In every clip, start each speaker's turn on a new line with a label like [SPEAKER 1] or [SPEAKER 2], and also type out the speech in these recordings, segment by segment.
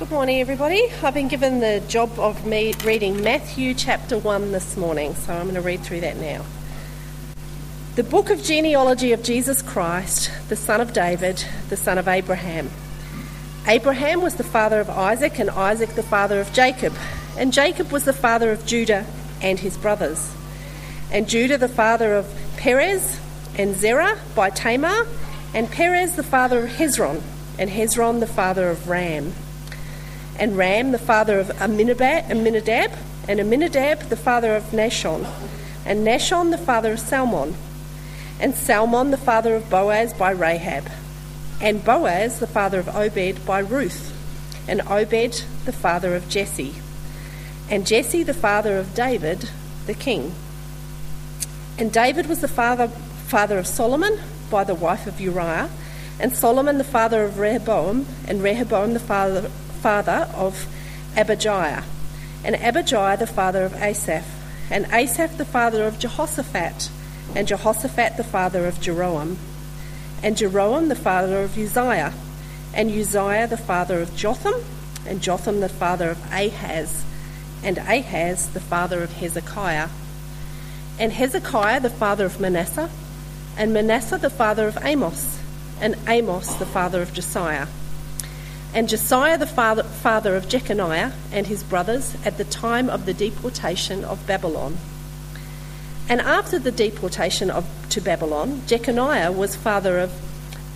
[SPEAKER 1] Good morning, everybody. I've been given the job of me reading Matthew chapter 1 this morning, so I'm going to read through that now. The book of genealogy of Jesus Christ, the son of David, the son of Abraham. Abraham was the father of Isaac, and Isaac the father of Jacob, and Jacob was the father of Judah and his brothers, and Judah the father of Perez and Zerah by Tamar, and Perez the father of Hezron, and Hezron the father of Ram and Ram, the father of Amminadab, and Amminadab, the father of Nahshon, and Nahshon, the father of Salmon, and Salmon, the father of Boaz by Rahab, and Boaz, the father of Obed by Ruth, and Obed, the father of Jesse, and Jesse, the father of David, the king. And David was the father, father of Solomon by the wife of Uriah, and Solomon the father of Rehoboam, and Rehoboam the father father of Abijah, and Abijah the father of Asaph, and Asaph the father of Jehoshaphat, and Jehoshaphat the father of Joram, and Joram the father of Uzziah, and Uzziah the father of Jotham, and Jotham the father of Ahaz, and Ahaz the father of Hezekiah, and Hezekiah the father of Manasseh, and Manasseh the father of Amos, and Amos the father of Josiah and Josiah the father, father of Jeconiah and his brothers at the time of the deportation of Babylon. And after the deportation of, to Babylon, Jeconiah was father of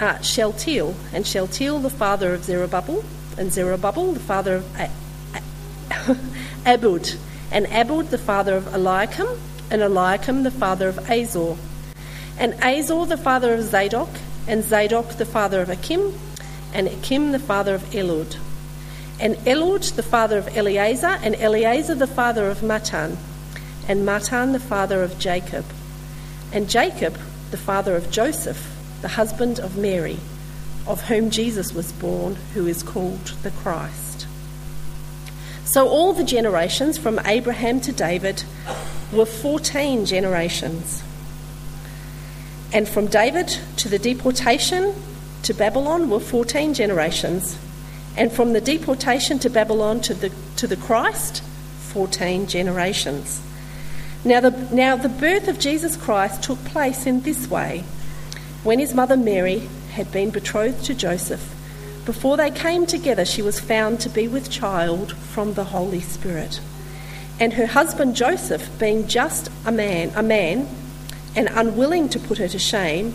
[SPEAKER 1] uh, Shealtiel, and Shealtiel the father of Zerubbabel, and Zerubbabel the father of Abud, and Abud the father of Eliakim, and Eliakim the father of Azor, and Azor the father of Zadok, and Zadok the father of Achim, and Achim the father of Elud, and Elud the father of Eleazar, and Eleazar the father of Matthan, and Matthan the father of Jacob, and Jacob the father of Joseph, the husband of Mary, of whom Jesus was born, who is called the Christ. So all the generations from Abraham to David were 14 generations. And from David to the deportation to Babylon were 14 generations, and from the deportation to Babylon to the, to the Christ, 14 generations. Now the, now, the birth of Jesus Christ took place in this way. When his mother Mary had been betrothed to Joseph, before they came together, she was found to be with child from the Holy Spirit. And her husband Joseph, being just a man, a man, and unwilling to put her to shame,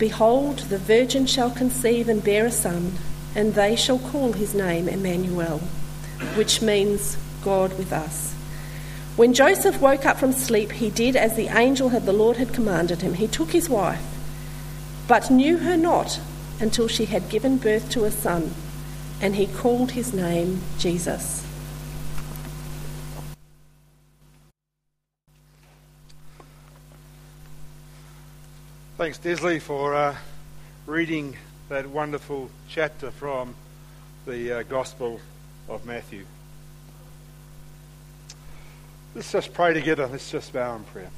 [SPEAKER 1] Behold, the virgin shall conceive and bear a son, and they shall call his name Emmanuel, which means God with us. When Joseph woke up from sleep, he did as the angel of the Lord had commanded him. He took his wife, but knew her not until she had given birth to a son, and he called his name Jesus.
[SPEAKER 2] Thanks, Desley, for uh, reading that wonderful chapter from the uh, Gospel of Matthew. Let's just pray together. Let's just bow in prayer.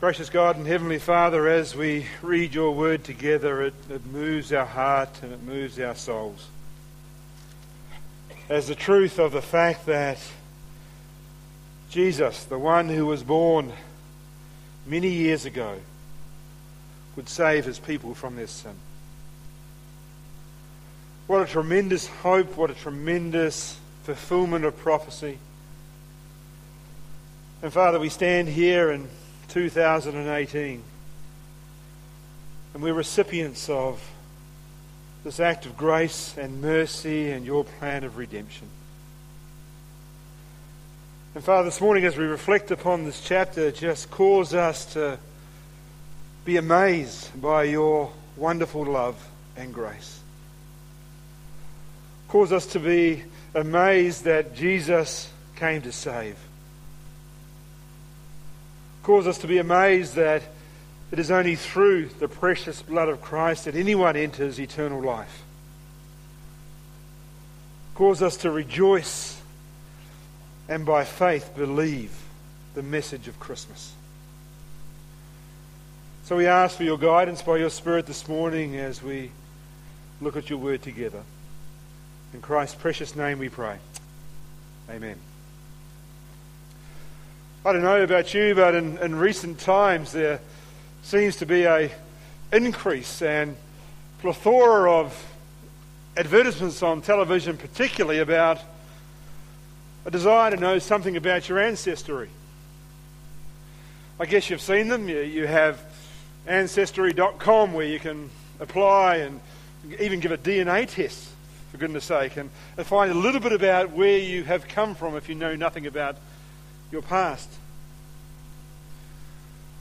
[SPEAKER 2] Gracious God and Heavenly Father, as we read your word together, it, it moves our heart and it moves our souls. As the truth of the fact that Jesus, the one who was born many years ago would save his people from their sin. What a tremendous hope, what a tremendous fulfillment of prophecy. And Father, we stand here in 2018 and we're recipients of this act of grace and mercy and your plan of redemption. And Father, this morning as we reflect upon this chapter, just cause us to be amazed by your wonderful love and grace. Cause us to be amazed that Jesus came to save. Cause us to be amazed that it is only through the precious blood of Christ that anyone enters eternal life. Cause us to rejoice and by faith believe the message of Christmas. So we ask for your guidance by your Spirit this morning as we look at your word together. In Christ's precious name we pray. Amen. I don't know about you, but in, in recent times there seems to be a increase and plethora of advertisements on television, particularly about a desire to know something about your ancestry. I guess you've seen them. You, have ancestry.com where you can apply and even give a DNA test, for goodness sake, and find a little bit about where you have come from if you know nothing about your past.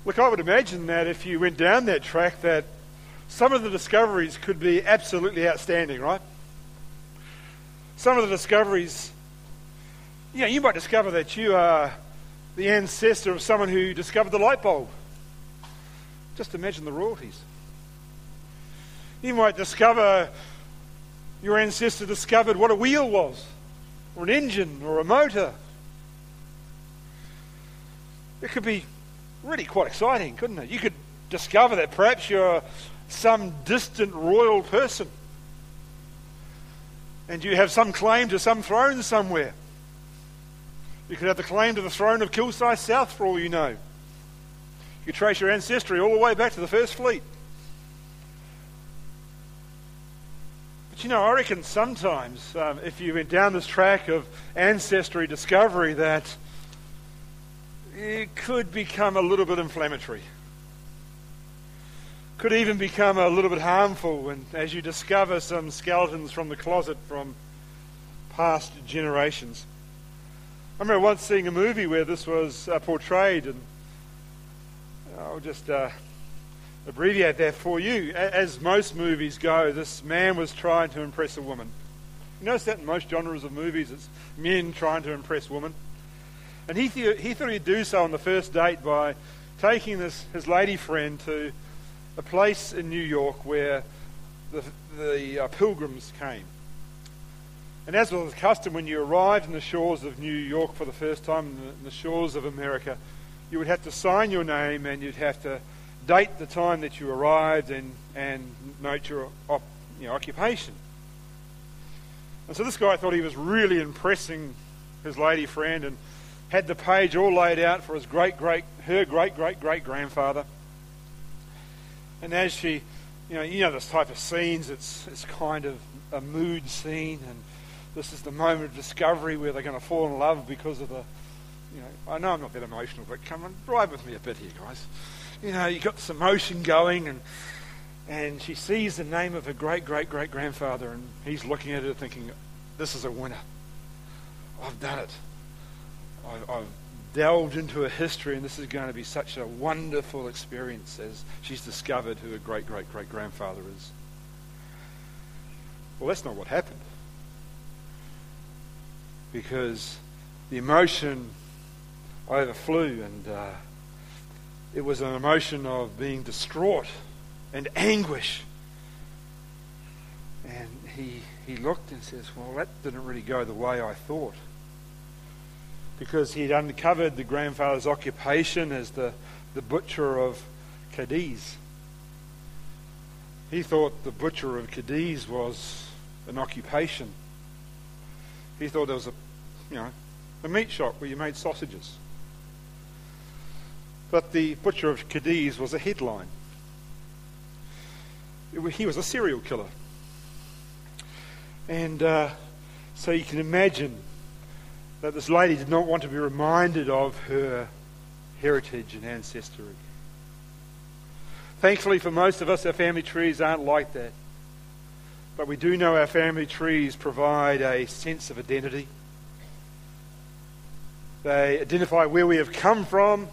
[SPEAKER 2] Look, I would imagine that if you went down that track, that some of the discoveries could be absolutely outstanding, right? Some of the discoveries, you know, you might discover that you are the ancestor of someone who discovered the light bulb. Just imagine the royalties. You might discover your ancestor discovered what a wheel was, or an engine, or a motor. It could be really quite exciting, couldn't it? You could discover that perhaps you're some distant royal person and you have some claim to some throne somewhere. You could have the claim to the throne of Kilsyth South for all you know. You trace your ancestry all the way back to the First Fleet. But you know, I reckon sometimes um, if you went down this track of ancestry discovery, that it could become a little bit inflammatory. Could even become a little bit harmful and as you discover some skeletons from the closet from past generations. I remember once seeing a movie where this was uh, portrayed, and I'll just uh, abbreviate that for you. As most movies go, this man was trying to impress a woman. You notice that in most genres of movies, it's men trying to impress women. And he, th- he thought he'd do so on the first date by taking this, his lady friend to a place in New York where the, the uh, pilgrims came. And as was the custom, when you arrived in the shores of New York for the first time, in the, shores of America, you would have to sign your name and you'd have to date the time that you arrived and, and note your op, you know, occupation. And so this guy thought he was really impressing his lady friend and had the page all laid out for his great great her great great great grandfather. And as she, you know, you know this type of scenes, it's it's kind of a mood scene, and this is the moment of discovery where they're going to fall in love because of the, you know, I know I'm not that emotional, but come on, ride with me a bit here, guys. You know, you got this emotion going, and and she sees the name of her great great great grandfather, and he's looking at her thinking, this is a winner. I've done it. I've, I've delved into her history, and this is going to be such a wonderful experience as she's discovered who her great great great grandfather is. Well, that's not what happened. Because the emotion overflew, and uh, it was an emotion of being distraught and anguish. And he, he looked and says, Well, that didn't really go the way I thought because he'd uncovered the grandfather's occupation as the, the butcher of Cadiz. He thought the butcher of Cadiz was an occupation. He thought there was a, you know, a meat shop where you made sausages. But the butcher of Cadiz was a headline. He was a serial killer. And uh, so you can imagine that this lady did not want to be reminded of her heritage and ancestry. Thankfully, for most of us, our family trees aren't like that. But we do know our family trees provide a sense of identity. They identify where we have come from.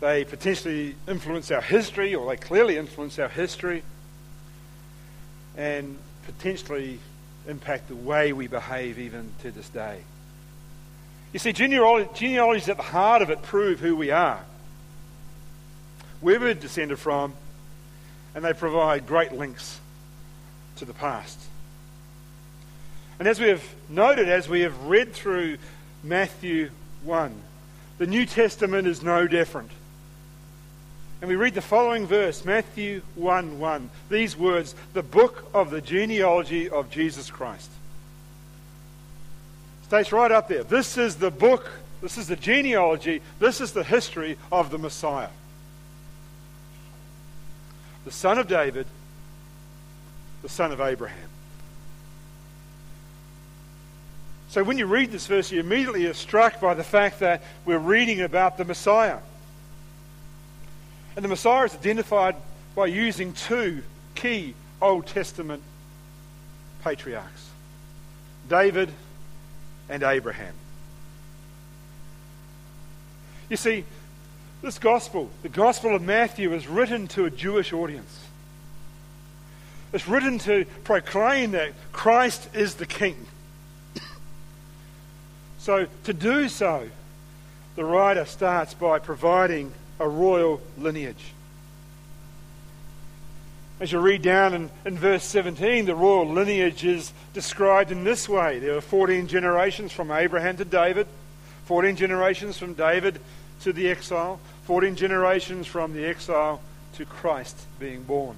[SPEAKER 2] They potentially influence our history, or they clearly influence our history. And potentially impact the way we behave even to this day. You see, genealogy, genealogies at the heart of it prove who we are, where we're descended from, and they provide great links to the past. And as we have noted, as we have read through Matthew 1, the New Testament is no different. And we read the following verse, Matthew 1 1. These words, the book of the genealogy of Jesus Christ. States right up there. This is the book, this is the genealogy, this is the history of the Messiah. The son of David, the son of Abraham. So when you read this verse, you immediately are struck by the fact that we're reading about the Messiah. And the Messiah is identified by using two key Old Testament patriarchs David and Abraham. You see, this gospel, the Gospel of Matthew, is written to a Jewish audience. It's written to proclaim that Christ is the King. So, to do so, the writer starts by providing a royal lineage. As you read down in, in verse 17, the royal lineage is described in this way there are 14 generations from Abraham to David, 14 generations from David to the exile, 14 generations from the exile to Christ being born.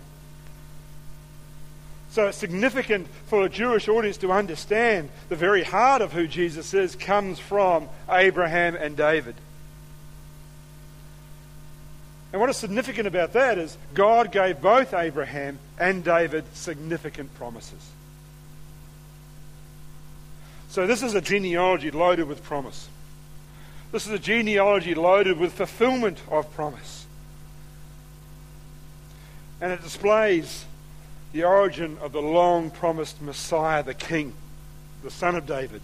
[SPEAKER 2] So it's significant for a Jewish audience to understand the very heart of who Jesus is comes from Abraham and David. And what is significant about that is God gave both Abraham and David significant promises. So this is a genealogy loaded with promise. This is a genealogy loaded with fulfillment of promise. And it displays the origin of the long promised Messiah, the King, the son of David,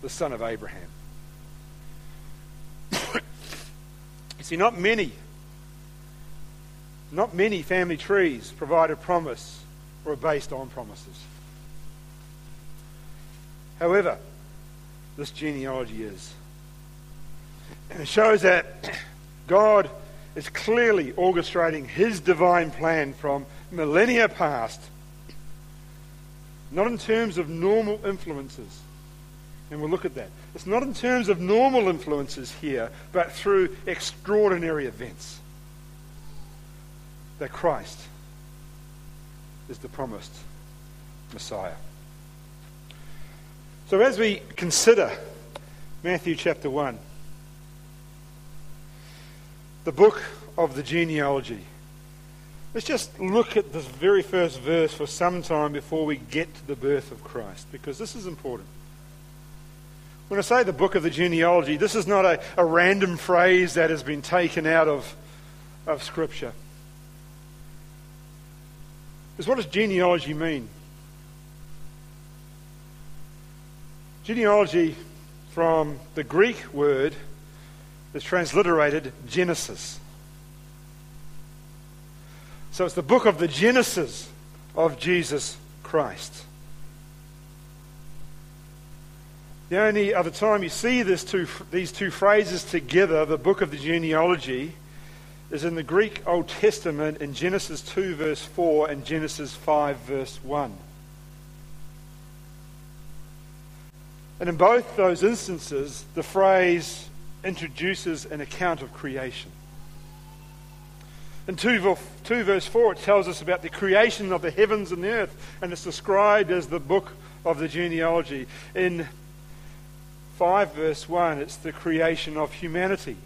[SPEAKER 2] the son of Abraham. you see, not many not many family trees provide a promise or are based on promises. However, this genealogy is. And it shows that God is clearly orchestrating his divine plan from millennia past, not in terms of normal influences. And we'll look at that. It's not in terms of normal influences here, but through extraordinary events that Christ is the promised Messiah. So, as we consider Matthew chapter 1, the book of the genealogy, let's just look at this very first verse for some time before we get to the birth of Christ, because this is important. When I say the book of the genealogy, this is not a, a random phrase that has been taken out of, of Scripture. Because what does genealogy mean? Genealogy, from the Greek word, is transliterated Genesis. So it's the book of the Genesis of Jesus Christ. The only other time you see two, these two phrases together, the book of the genealogy, is in the Greek Old Testament in Genesis 2, verse 4, and Genesis 5, verse 1. And in both those instances, the phrase introduces an account of creation. In 2, 2 verse 4, it tells us about the creation of the heavens and the earth, and it's described as the book of the genealogy. In 5 verse 1, it's the creation of humanity.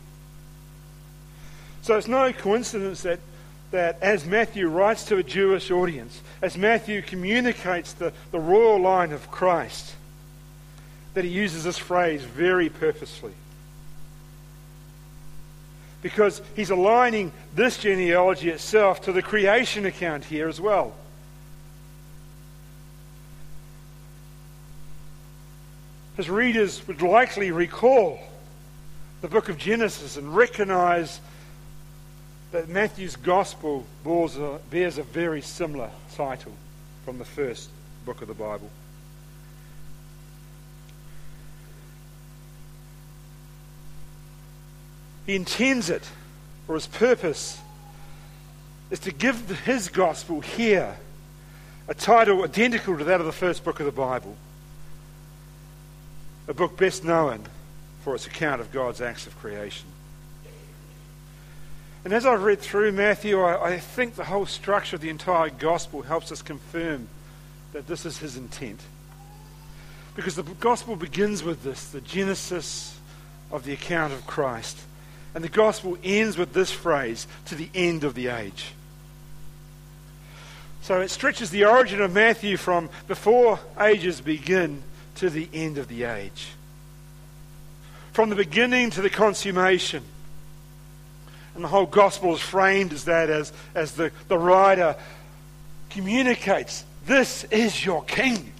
[SPEAKER 2] So it's no coincidence that, that as Matthew writes to a Jewish audience, as Matthew communicates the, the royal line of Christ, that he uses this phrase very purposefully. Because he's aligning this genealogy itself to the creation account here as well. His readers would likely recall the book of Genesis and recognize that Matthew's Gospel bears a, bears a very similar title from the first book of the Bible. He intends it, or his purpose is to give his gospel here a title identical to that of the first book of the Bible, a book best known for its account of God's acts of creation. And as I've read through Matthew, I, I, think the whole structure of the entire gospel helps us confirm that this is his intent. Because the gospel begins with this the genesis of the account of Christ. And the gospel ends with this phrase to the end of the age. So it stretches the origin of Matthew from before ages begin to the end of the age. From the beginning to the consummation. And the whole gospel is framed as that, as, as the, the writer communicates this is your king.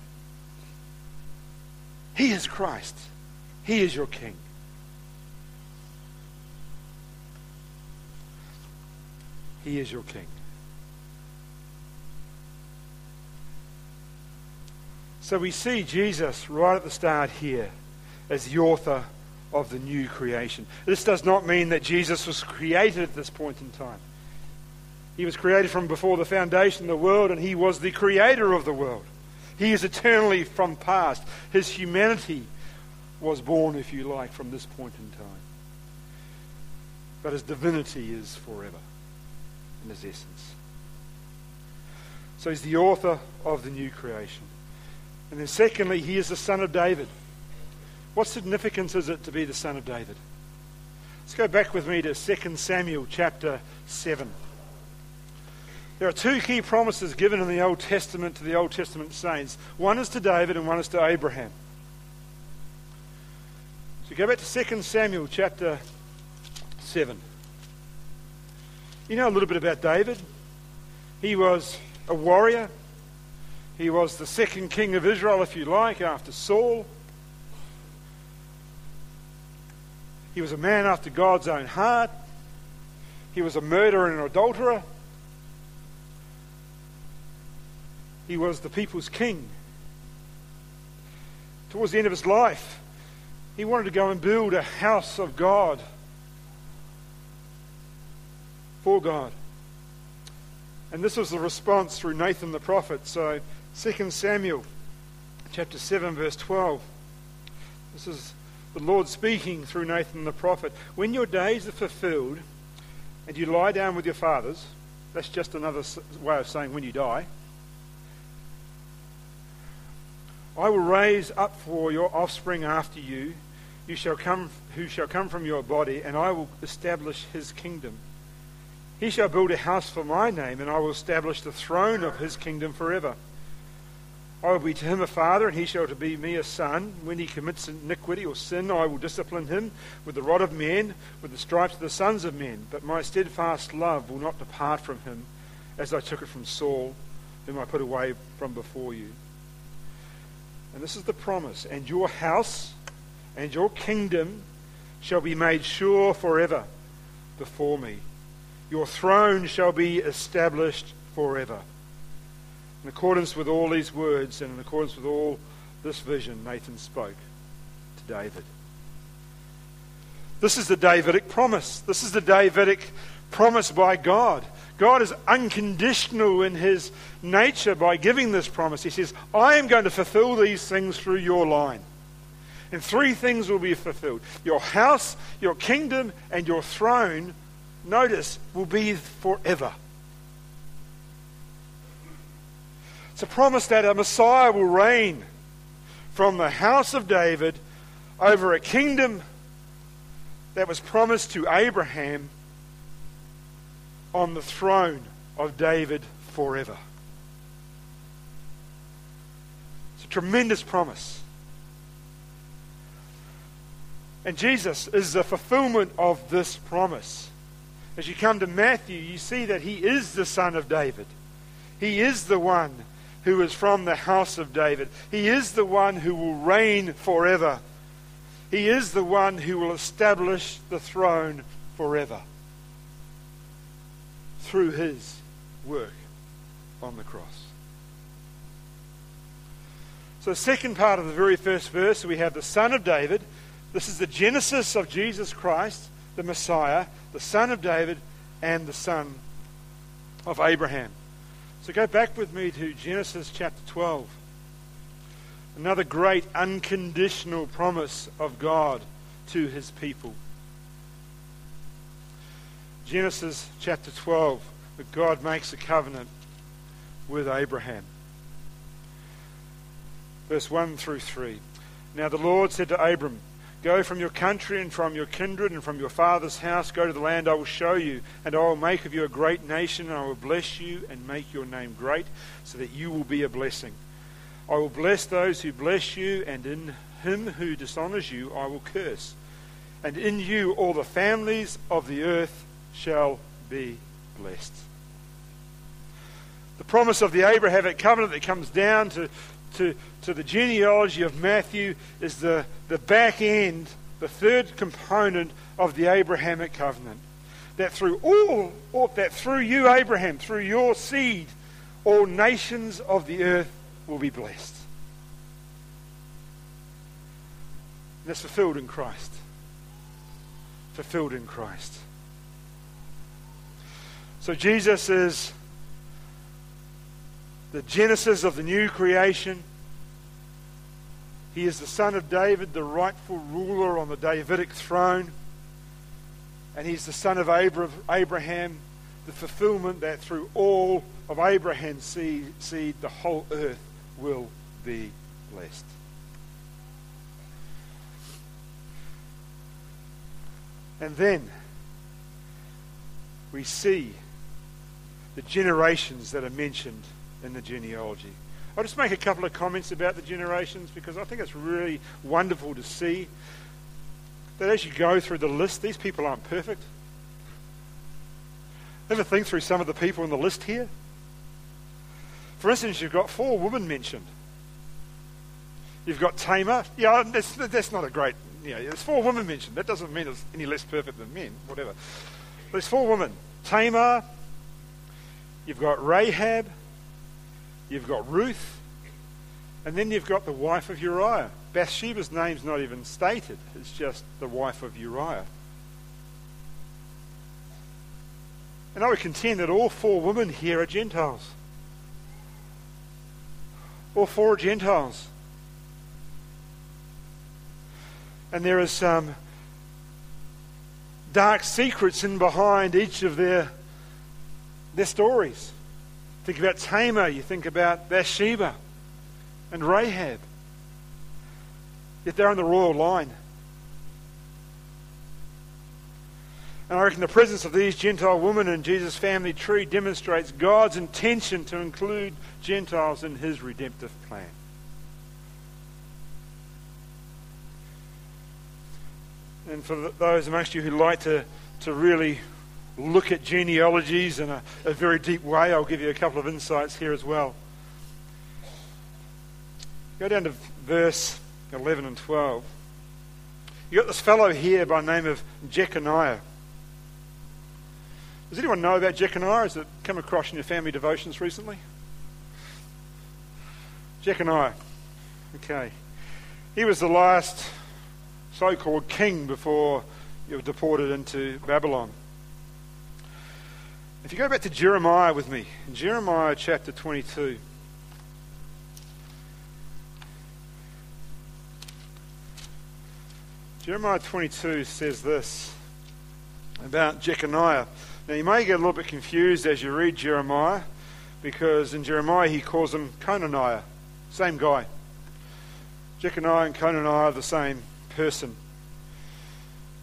[SPEAKER 2] He is Christ. He is your king. He is your king. So we see Jesus right at the start here as the author of the new creation. This does not mean that Jesus was created at this point in time. He was created from before the foundation of the world, and he was the creator of the world. He is eternally from past. His humanity was born, if you like, from this point in time. But his divinity is forever in his essence. So he's the author of the new creation. And then, secondly, he is the son of David. What significance is it to be the son of David? Let's go back with me to 2 Samuel chapter 7. There are two key promises given in the Old Testament to the Old Testament saints. One is to David and one is to Abraham. So go back to 2 Samuel chapter 7. You know a little bit about David. He was a warrior. He was the second king of Israel, if you like, after Saul. He was a man after God's own heart. He was a murderer and an adulterer. He was the people's king. Towards the end of his life, he wanted to go and build a house of God God. And this was the response through Nathan the prophet. So 2 Samuel chapter 7, verse 12. This is the Lord speaking through Nathan the prophet. When your days are fulfilled and you lie down with your fathers, that's just another way of saying when you die. I will raise up for your offspring after you, you shall come, who shall come from your body, and I will establish his kingdom. He shall build a house for my name, and I will establish the throne of his kingdom forever. I will be to him a father, and he shall to be me a son. When he commits iniquity or sin, I will discipline him with the rod of men, with the stripes of the sons of men. But my steadfast love will not depart from him, as I took it from Saul, whom I put away from before you. And this is the promise. And your house and your kingdom shall be made sure forever before me. Your throne shall be established forever. In accordance with all these words and in accordance with all this vision, Nathan spoke to David. This is the Davidic promise. This is the Davidic promise by God. God is unconditional in his nature by giving this promise. He says, I am going to fulfill these things through your line. And three things will be fulfilled your house, your kingdom, and your throne, notice, will be forever. It's a promise that a Messiah will reign from the house of David over a kingdom that was promised to Abraham on the throne of David forever. It's a tremendous promise. And Jesus is the fulfillment of this promise. As you come to Matthew, you see that he is the son of David. He is the one who is from the house of David. He is the one who will reign forever. He is the one who will establish the throne forever through his work on the cross. So, the second part of the very first verse, we have the Son of David. This is the genesis of Jesus Christ, the Messiah, the son of David, and the son of Abraham. So go back with me to Genesis chapter 12. Another great unconditional promise of God to his people. Genesis chapter 12, that God makes a covenant with Abraham. Verse 1 through 3. Now the Lord said to Abram, Go from your country and from your kindred and from your father's house, go to the land I will show you, and I will make of you a great nation, and I will bless you and make your name great, so that you will be a blessing. I will bless those who bless you, and in him who dishonors you I will curse. And in you all the families of the earth shall be blessed. The promise of the Abrahamic covenant that comes down to to, to the genealogy of Matthew is the, the back end, the third component of the Abrahamic covenant. That through all, that through you, Abraham, through your seed, all nations of the earth will be blessed. And that's fulfilled in Christ. Fulfilled in Christ. So Jesus is the genesis of the new creation. He is the son of David, the rightful ruler on the Davidic throne. And he's the son of Abraham, the fulfillment that through all of Abraham's seed, seed the whole earth will be blessed. And then we see the generations that are mentioned in the genealogy. I'll just make a couple of comments about the generations because I think it's really wonderful to see that as you go through the list, these people aren't perfect. Ever think through some of the people in the list here? For instance, you've got four women mentioned. You've got Tamar. Yeah, that's, that's not a great. Know, there's four women mentioned. That doesn't mean it's any less perfect than men, whatever. There's four women. Tamar. You've got Rahab. You've got Ruth, and then you've got the wife of Uriah. Bathsheba's name's not even stated, it's just the wife of Uriah. And I would contend that all four women here are Gentiles. All four are Gentiles. And there are some dark secrets in behind each of their, their stories. Think about Tamar, you think about Bathsheba and Rahab. Yet they're on the royal line. And I reckon the presence of these Gentile women in Jesus' family tree demonstrates God's intention to include Gentiles in his redemptive plan. And for those amongst you who like to, to really look at genealogies in a, a very deep way. I'll give you a couple of insights here as well. Go down to verse 11 and 12. You've got this fellow here by the name of Jeconiah. Does anyone know about Jeconiah? Has it come across in your family devotions recently? Jeconiah. Okay. He was the last so called king before you were deported into Babylon. If you go back to Jeremiah with me, Jeremiah chapter 22. Jeremiah 22 says this about Jeconiah. Now, you may get a little bit confused as you read Jeremiah, because in Jeremiah he calls him Conaniah, same guy. Jeconiah and Conaniah are the same person.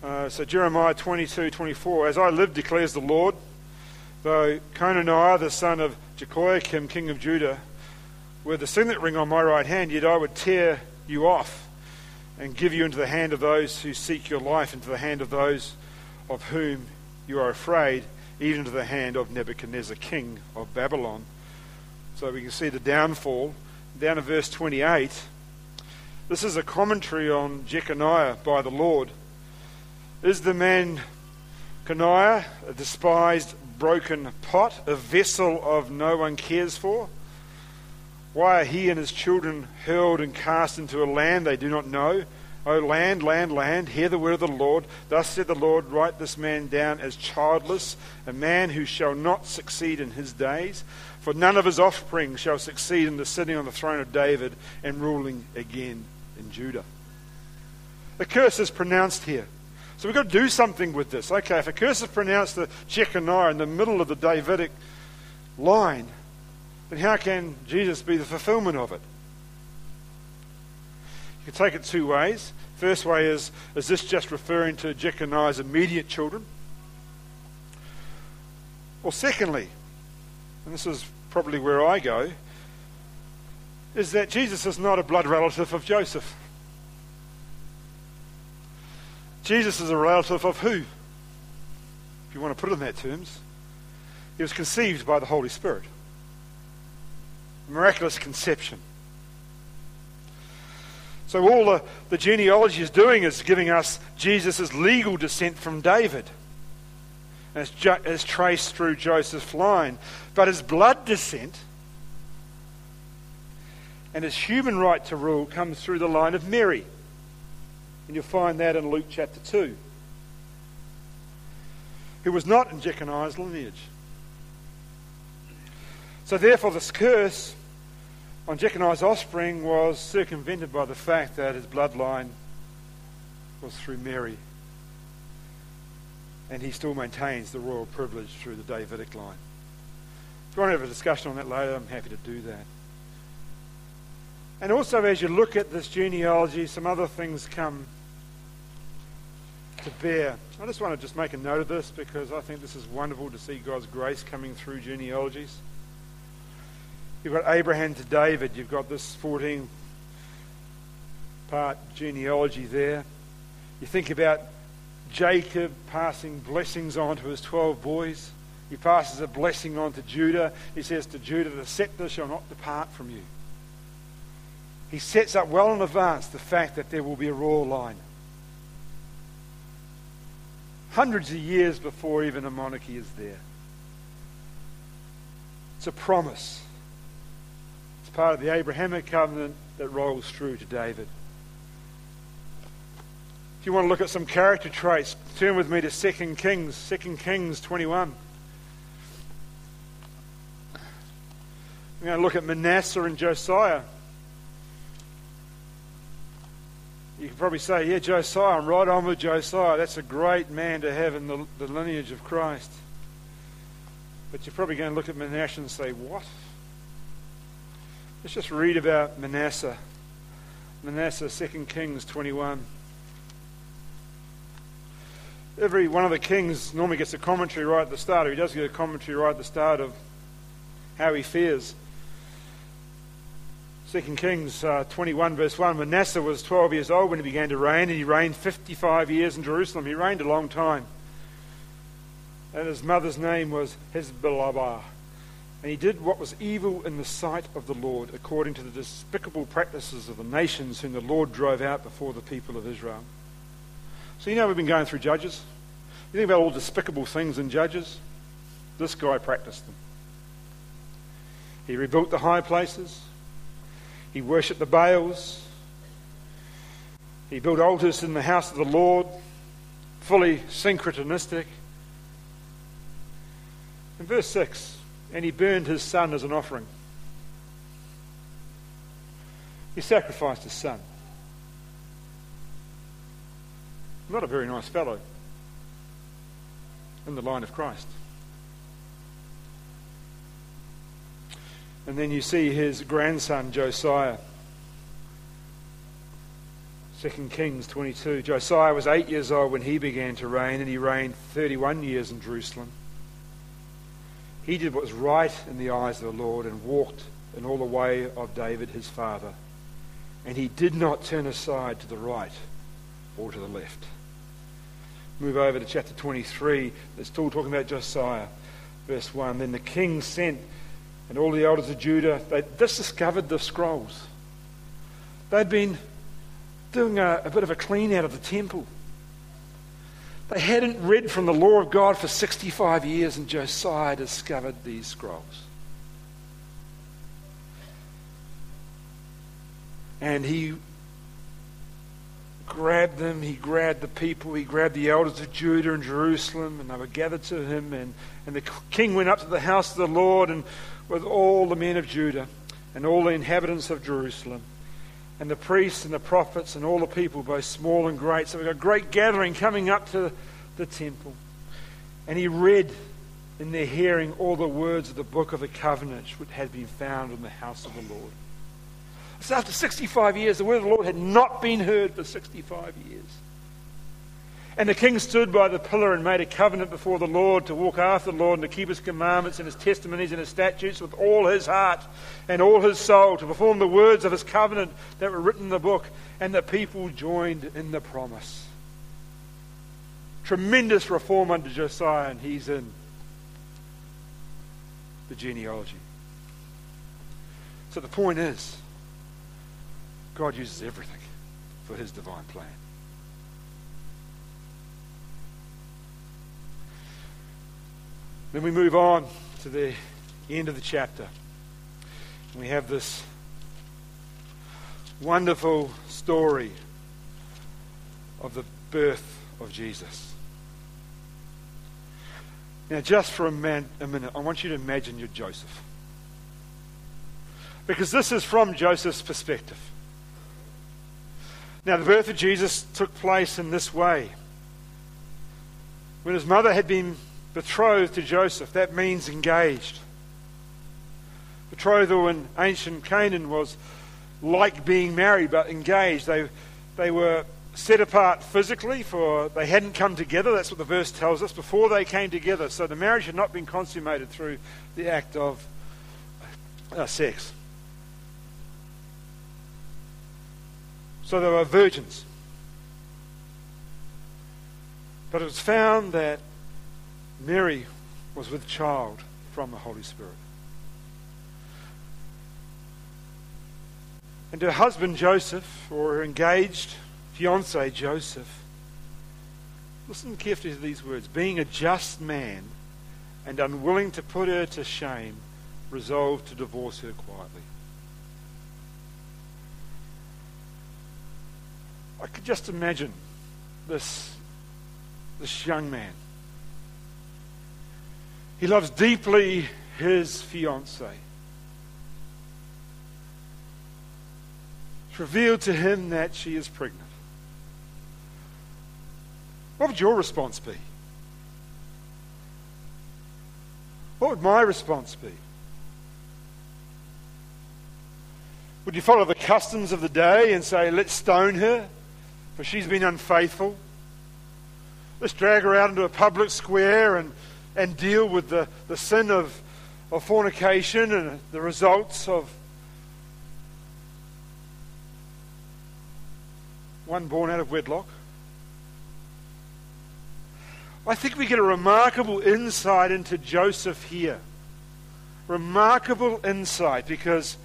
[SPEAKER 2] Uh, so, Jeremiah 22 24, As I live, declares the Lord, though Conaniah, the son of Jehoiakim, king of Judah, were the signet ring on my right hand, yet I would tear you off and give you into the hand of those who seek your life, into the hand of those of whom you are afraid, even into the hand of Nebuchadnezzar, king of Babylon. So we can see the downfall. Down to verse 28. This is a commentary on Jeconiah by the Lord. Is the man Coniah a despised broken pot, a vessel of no one cares for? Why are he and his children hurled and cast into a land they do not know, O land, land, land, hear the word of the Lord. Thus said the Lord, write this man down as childless, a man who shall not succeed in his days. For none of his offspring shall succeed in the sitting on the throne of David and ruling again in Judah. The curse is pronounced here. So we've got to do something with this. Okay, if a curse is pronounced to Jeconiah in the middle of the Davidic line, then how can Jesus be the fulfillment of it? You can take it two ways. First way is, is this just referring to Jeconiah's immediate children? Or secondly, and this is probably where I go, is that Jesus is not a blood relative of Joseph. Jesus is a relative of who? If you want to put it in that terms. He was conceived by the Holy Spirit. Miraculous conception. So all the, the genealogy is doing is giving us Jesus' legal descent from David. As, as traced through Joseph's line. But his blood descent and his human right to rule comes through the line of Mary. And you'll find that in Luke chapter 2. Who was not in Jeconiah's lineage. So therefore this curse on Jeconiah's offspring was circumvented by the fact that his bloodline was through Mary. And he still maintains the royal privilege through the Davidic line. If you want to have a discussion on that later, I'm happy to do that. And also, as you look at this genealogy, some other things come to bear. I just want to just make a note of this because I think this is wonderful to see God's grace coming through genealogies. You've got Abraham to David. You've got this 14 part genealogy there. You think about Jacob passing blessings on to his 12 boys. He passes a blessing on to Judah. He says to Judah, The scepter shall not depart from you. He sets up well in advance the fact that there will be a royal line. Hundreds of years before even a monarchy is there. It's a promise It's part of the Abrahamic covenant that rolls through to David. If you want to look at some character traits, turn with me to 2 Kings, 2 Kings 21. We're going to look at Manasseh and Josiah. You can probably say, yeah, Josiah, I'm right on with Josiah. That's a great man to have in the, the lineage of Christ. But you're probably going to look at Manasseh and say, what? Let's just read about Manasseh. Manasseh, 2 Kings 21. Every one of the kings normally gets a commentary right at the start, or he does get a commentary right at the start of how he fears. 2 Kings uh, 21, verse 1 Manasseh was 12 years old when he began to reign, and he reigned 55 years in Jerusalem. He reigned a long time. And his mother's name was Hephzibah. And he did what was evil in the sight of the Lord, according to the despicable practices of the nations whom the Lord drove out before the people of Israel. So, you know, we've been going through Judges. You think about all despicable things in Judges? This guy practiced them. He rebuilt the high places, he worshipped the Baals, he built altars in the house of the Lord, fully syncretistic. In verse 6, and he burned his son as an offering. He sacrificed his son. Not a very nice fellow in the line of Christ. And then you see his grandson Josiah. 2 Kings 22. Josiah was eight years old when he began to reign, and he reigned 31 years in Jerusalem. He did what was right in the eyes of the Lord and walked in all the way of David his father. And he did not turn aside to the right or to the left. Move over to chapter 23. It's still talking about Josiah. Verse 1. Then the king sent, and all the elders of Judah, they discovered the scrolls. They'd been doing a, a bit of a clean out of the temple. They hadn't read from the law of God for 65 years, and Josiah discovered these scrolls. And he grabbed them, he grabbed the people, he grabbed the elders of Judah and Jerusalem, and they were gathered to him. And, and the king went up to the house of the Lord and with all the men of Judah and all the inhabitants of Jerusalem, and the priests and the prophets and all the people, both small and great. So we've got a great gathering coming up to the temple. And he read in their hearing all the words of the book of the covenant which had been found in the house of the Lord. So after 65 years, the word of the Lord had not been heard for 65 years. And the king stood by the pillar and made a covenant before the Lord to walk after the Lord and to keep his commandments and his testimonies and his statutes with all his heart and all his soul, to perform the words of his covenant that were written in the book. And the people joined in the promise. Tremendous reform under Josiah, and he's in the genealogy. So the point is, God uses everything for his divine plan. Then we move on to the end of the chapter. We have this wonderful story of the birth of Jesus. Now, just for a, man, a minute, I want you to imagine you're Joseph. Because this is from Joseph's perspective. Now, the birth of Jesus took place in this way. When his mother had been betrothed to Joseph, that means engaged. Betrothal in ancient Canaan was like being married, but engaged. They, they were set apart physically for they hadn't come together that's what the verse tells us before they came together so the marriage had not been consummated through the act of uh, sex so they were virgins but it was found that mary was with child from the holy spirit and her husband joseph or her engaged fiance Joseph, listen carefully to these words being a just man and unwilling to put her to shame, resolved to divorce her quietly. I could just imagine this, this young man. He loves deeply his fiancee. It's revealed to him that she is pregnant. What would your response be? What would my response be? Would you follow the customs of the day and say, let's stone her, for she's been unfaithful? Let's drag her out into a public square and, and deal with the, the sin of, of fornication and the results of one born out of wedlock? I think we get a remarkable insight into Joseph here. Remarkable insight because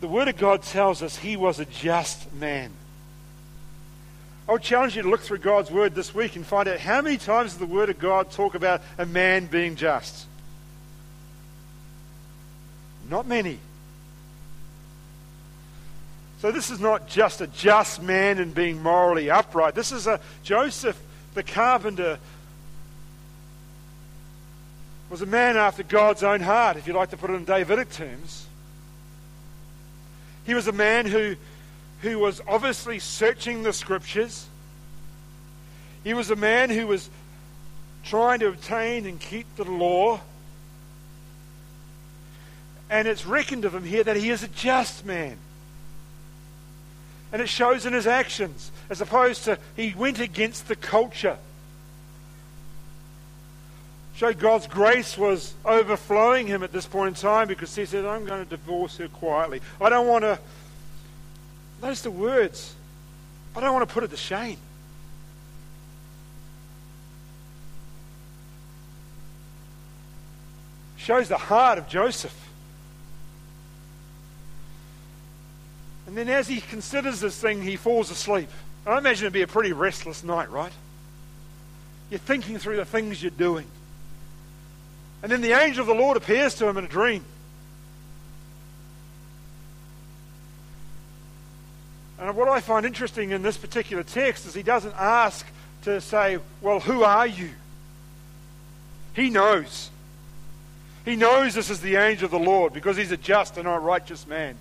[SPEAKER 2] the Word of God tells us he was a just man. I would challenge you to look through God's Word this week and find out how many times does the Word of God talk about a man being just? Not many. So this is not just a just man and being morally upright. This is a Joseph the carpenter was a man after God's own heart, if you like to put it in Davidic terms. He was a man who, who was obviously searching the scriptures. He was a man who was trying to obtain and keep the law. And it's reckoned of him here that he is a just man. And it shows in his actions, as opposed to he went against the culture. Showed God's grace was overflowing him at this point in time because he said, I'm going to divorce her quietly. I don't want to. Notice the words. I don't want to put it to shame. Shows the heart of Joseph. And then as he considers this thing, he falls asleep. I imagine it'd be a pretty restless night, right? You're thinking through the things you're doing. And then the angel of the Lord appears to him in a dream. And what I find interesting in this particular text is he doesn't ask to say, Well, who are you? He knows. He knows this is the angel of the Lord because he's a just and a righteous man.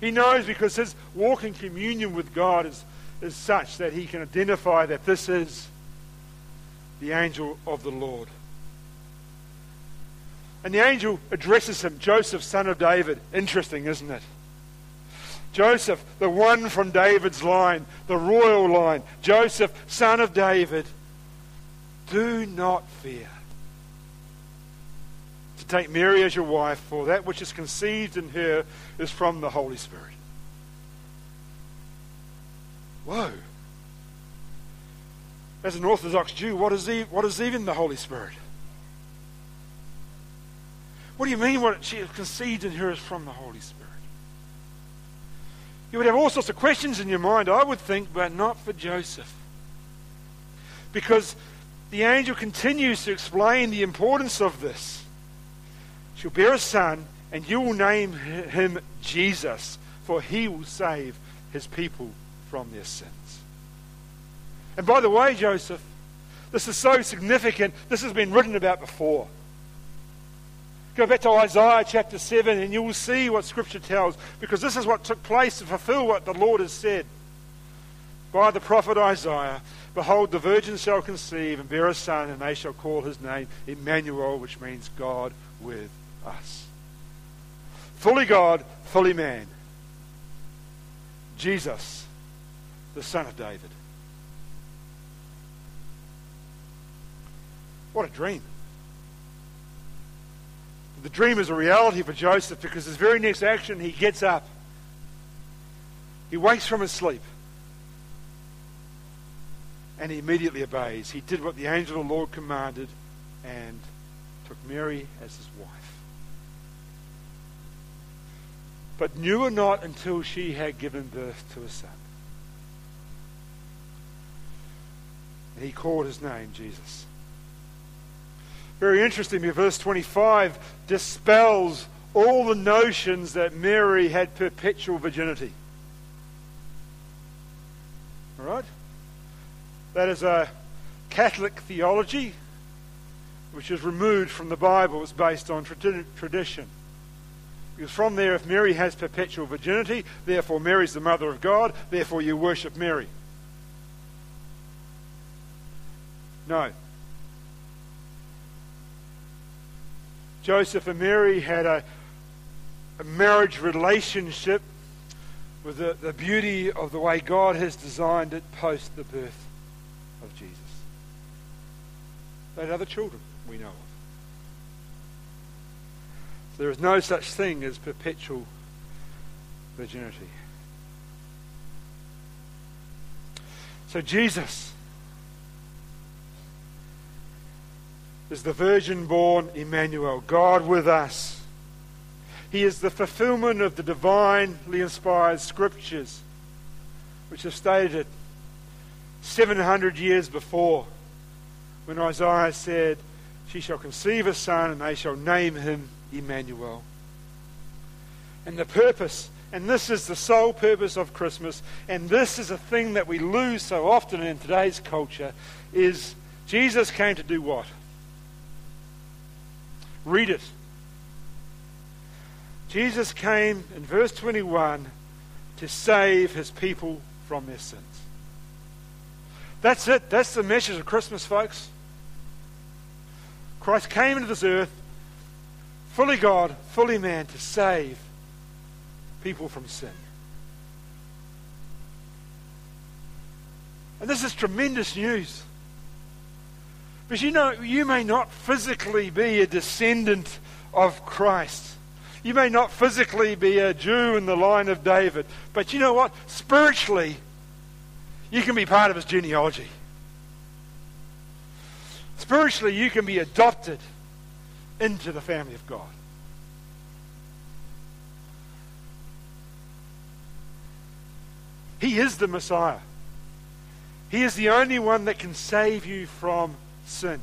[SPEAKER 2] He knows because his walk in communion with God is, is such that he can identify that this is the angel of the Lord. And the angel addresses him, Joseph, son of David. Interesting, isn't it? Joseph, the one from David's line, the royal line. Joseph, son of David, do not fear to take Mary as your wife, for that which is conceived in her is from the Holy Spirit. Whoa. As an Orthodox Jew, what is, what is even the Holy Spirit? What do you mean what she conceived in her is from the Holy Spirit? You would have all sorts of questions in your mind, I would think, but not for Joseph. Because the angel continues to explain the importance of this. She'll bear a son, and you will name him Jesus, for he will save his people from their sins. And by the way, Joseph, this is so significant, this has been written about before. Go back to Isaiah chapter 7 and you will see what Scripture tells, because this is what took place to fulfill what the Lord has said by the prophet Isaiah. Behold, the virgin shall conceive and bear a son, and they shall call his name Emmanuel, which means God with us. Fully God, fully man. Jesus, the Son of David. What a dream. The dream is a reality for Joseph because his very next action, he gets up. He wakes from his sleep. And he immediately obeys. He did what the angel of the Lord commanded and took Mary as his wife. But knew her not until she had given birth to a son. And he called his name Jesus. Very interestingly, verse 25 dispels all the notions that Mary had perpetual virginity. All right? That is a Catholic theology which is removed from the Bible. It's based on tradition. Because from there, if Mary has perpetual virginity, therefore Mary's the mother of God, therefore you worship Mary. No. Joseph and Mary had a, a marriage relationship with the, the beauty of the way God has designed it post the birth of Jesus. They had other children we know of. So there is no such thing as perpetual virginity. So Jesus is the virgin born Emmanuel, God with us. He is the fulfillment of the divinely inspired scriptures, which have stated 700 years before when Isaiah said, She shall conceive a son, and they shall name him Emmanuel. And the purpose, and this is the sole purpose of Christmas, and this is a thing that we lose so often in today's culture, is Jesus came to do what? Read it. Jesus came in verse 21 to save his people from their sins. That's it. That's the message of Christmas, folks. Christ came into this earth, fully God, fully man, to save people from sin. And this is tremendous news. Because you know, you may not physically be a descendant of Christ. You may not physically be a Jew in the line of David. But you know what? Spiritually, you can be part of his genealogy. Spiritually, you can be adopted into the family of God. He is the Messiah. He is the only one that can save you from sin.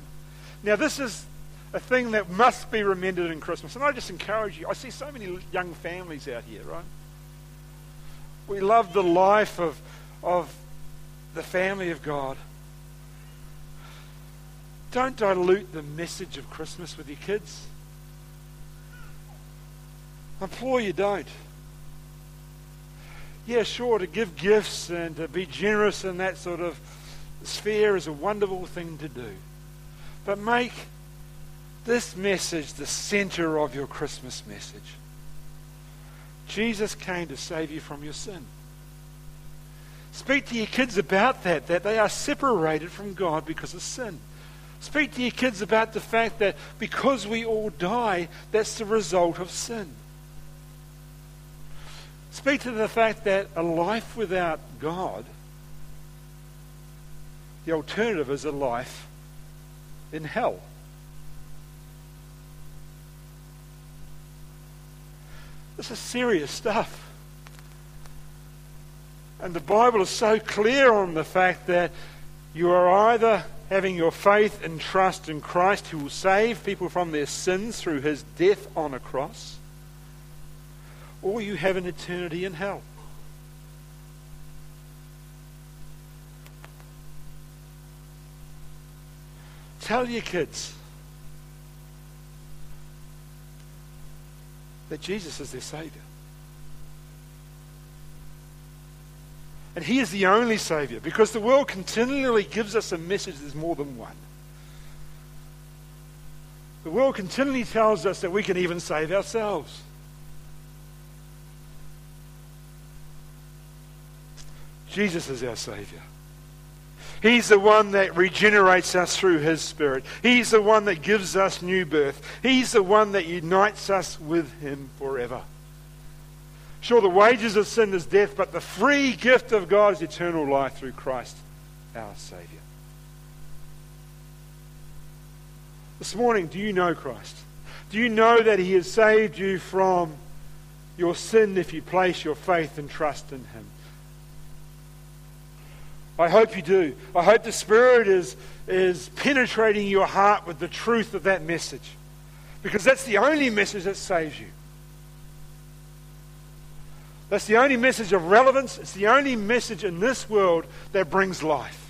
[SPEAKER 2] Now, this is a thing that must be remembered in Christmas. And I just encourage you. I see so many young families out here, right? We love the life of, of the family of God. Don't dilute the message of Christmas with your kids. I implore you don't. Yeah, sure, to give gifts and to be generous in that sort of sphere is a wonderful thing to do. But make this message the center of your Christmas message. Jesus came to save you from your sin. Speak to your kids about that, that they are separated from God because of sin. Speak to your kids about the fact that because we all die, that's the result of sin. Speak to the fact that a life without God, the alternative is a life in hell. This is serious stuff. And the Bible is so clear on the fact that you are either having your faith and trust in Christ who will save people from their sins through his death on a cross, or you have an eternity in hell. Tell your kids that Jesus is their Savior. And He is the only Savior because the world continually gives us a message there's more than one. The world continually tells us that we can even save ourselves. Jesus is our Savior. He's the one that regenerates us through His Spirit. He's the one that gives us new birth. He's the one that unites us with Him forever. Sure, the wages of sin is death, but the free gift of God is eternal life through Christ, our Savior. This morning, do you know Christ? Do you know that He has saved you from your sin if you place your faith and trust in Him? I hope you do. I hope the Spirit is, is penetrating your heart with the truth of that message. Because that's the only message that saves you. That's the only message of relevance. It's the only message in this world that brings life.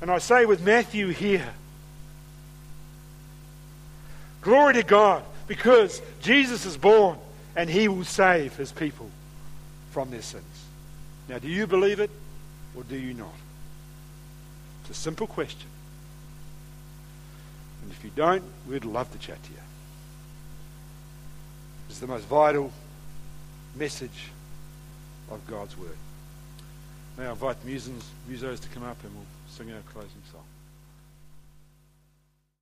[SPEAKER 2] And I say with Matthew here, glory to God, because Jesus is born and he will save his people from their sins. Now, do you believe it or do you not? It's a simple question. And if you don't, we'd love to chat to you. It's the most vital message of God's Word. May I invite the musos to come up and we'll sing our closing.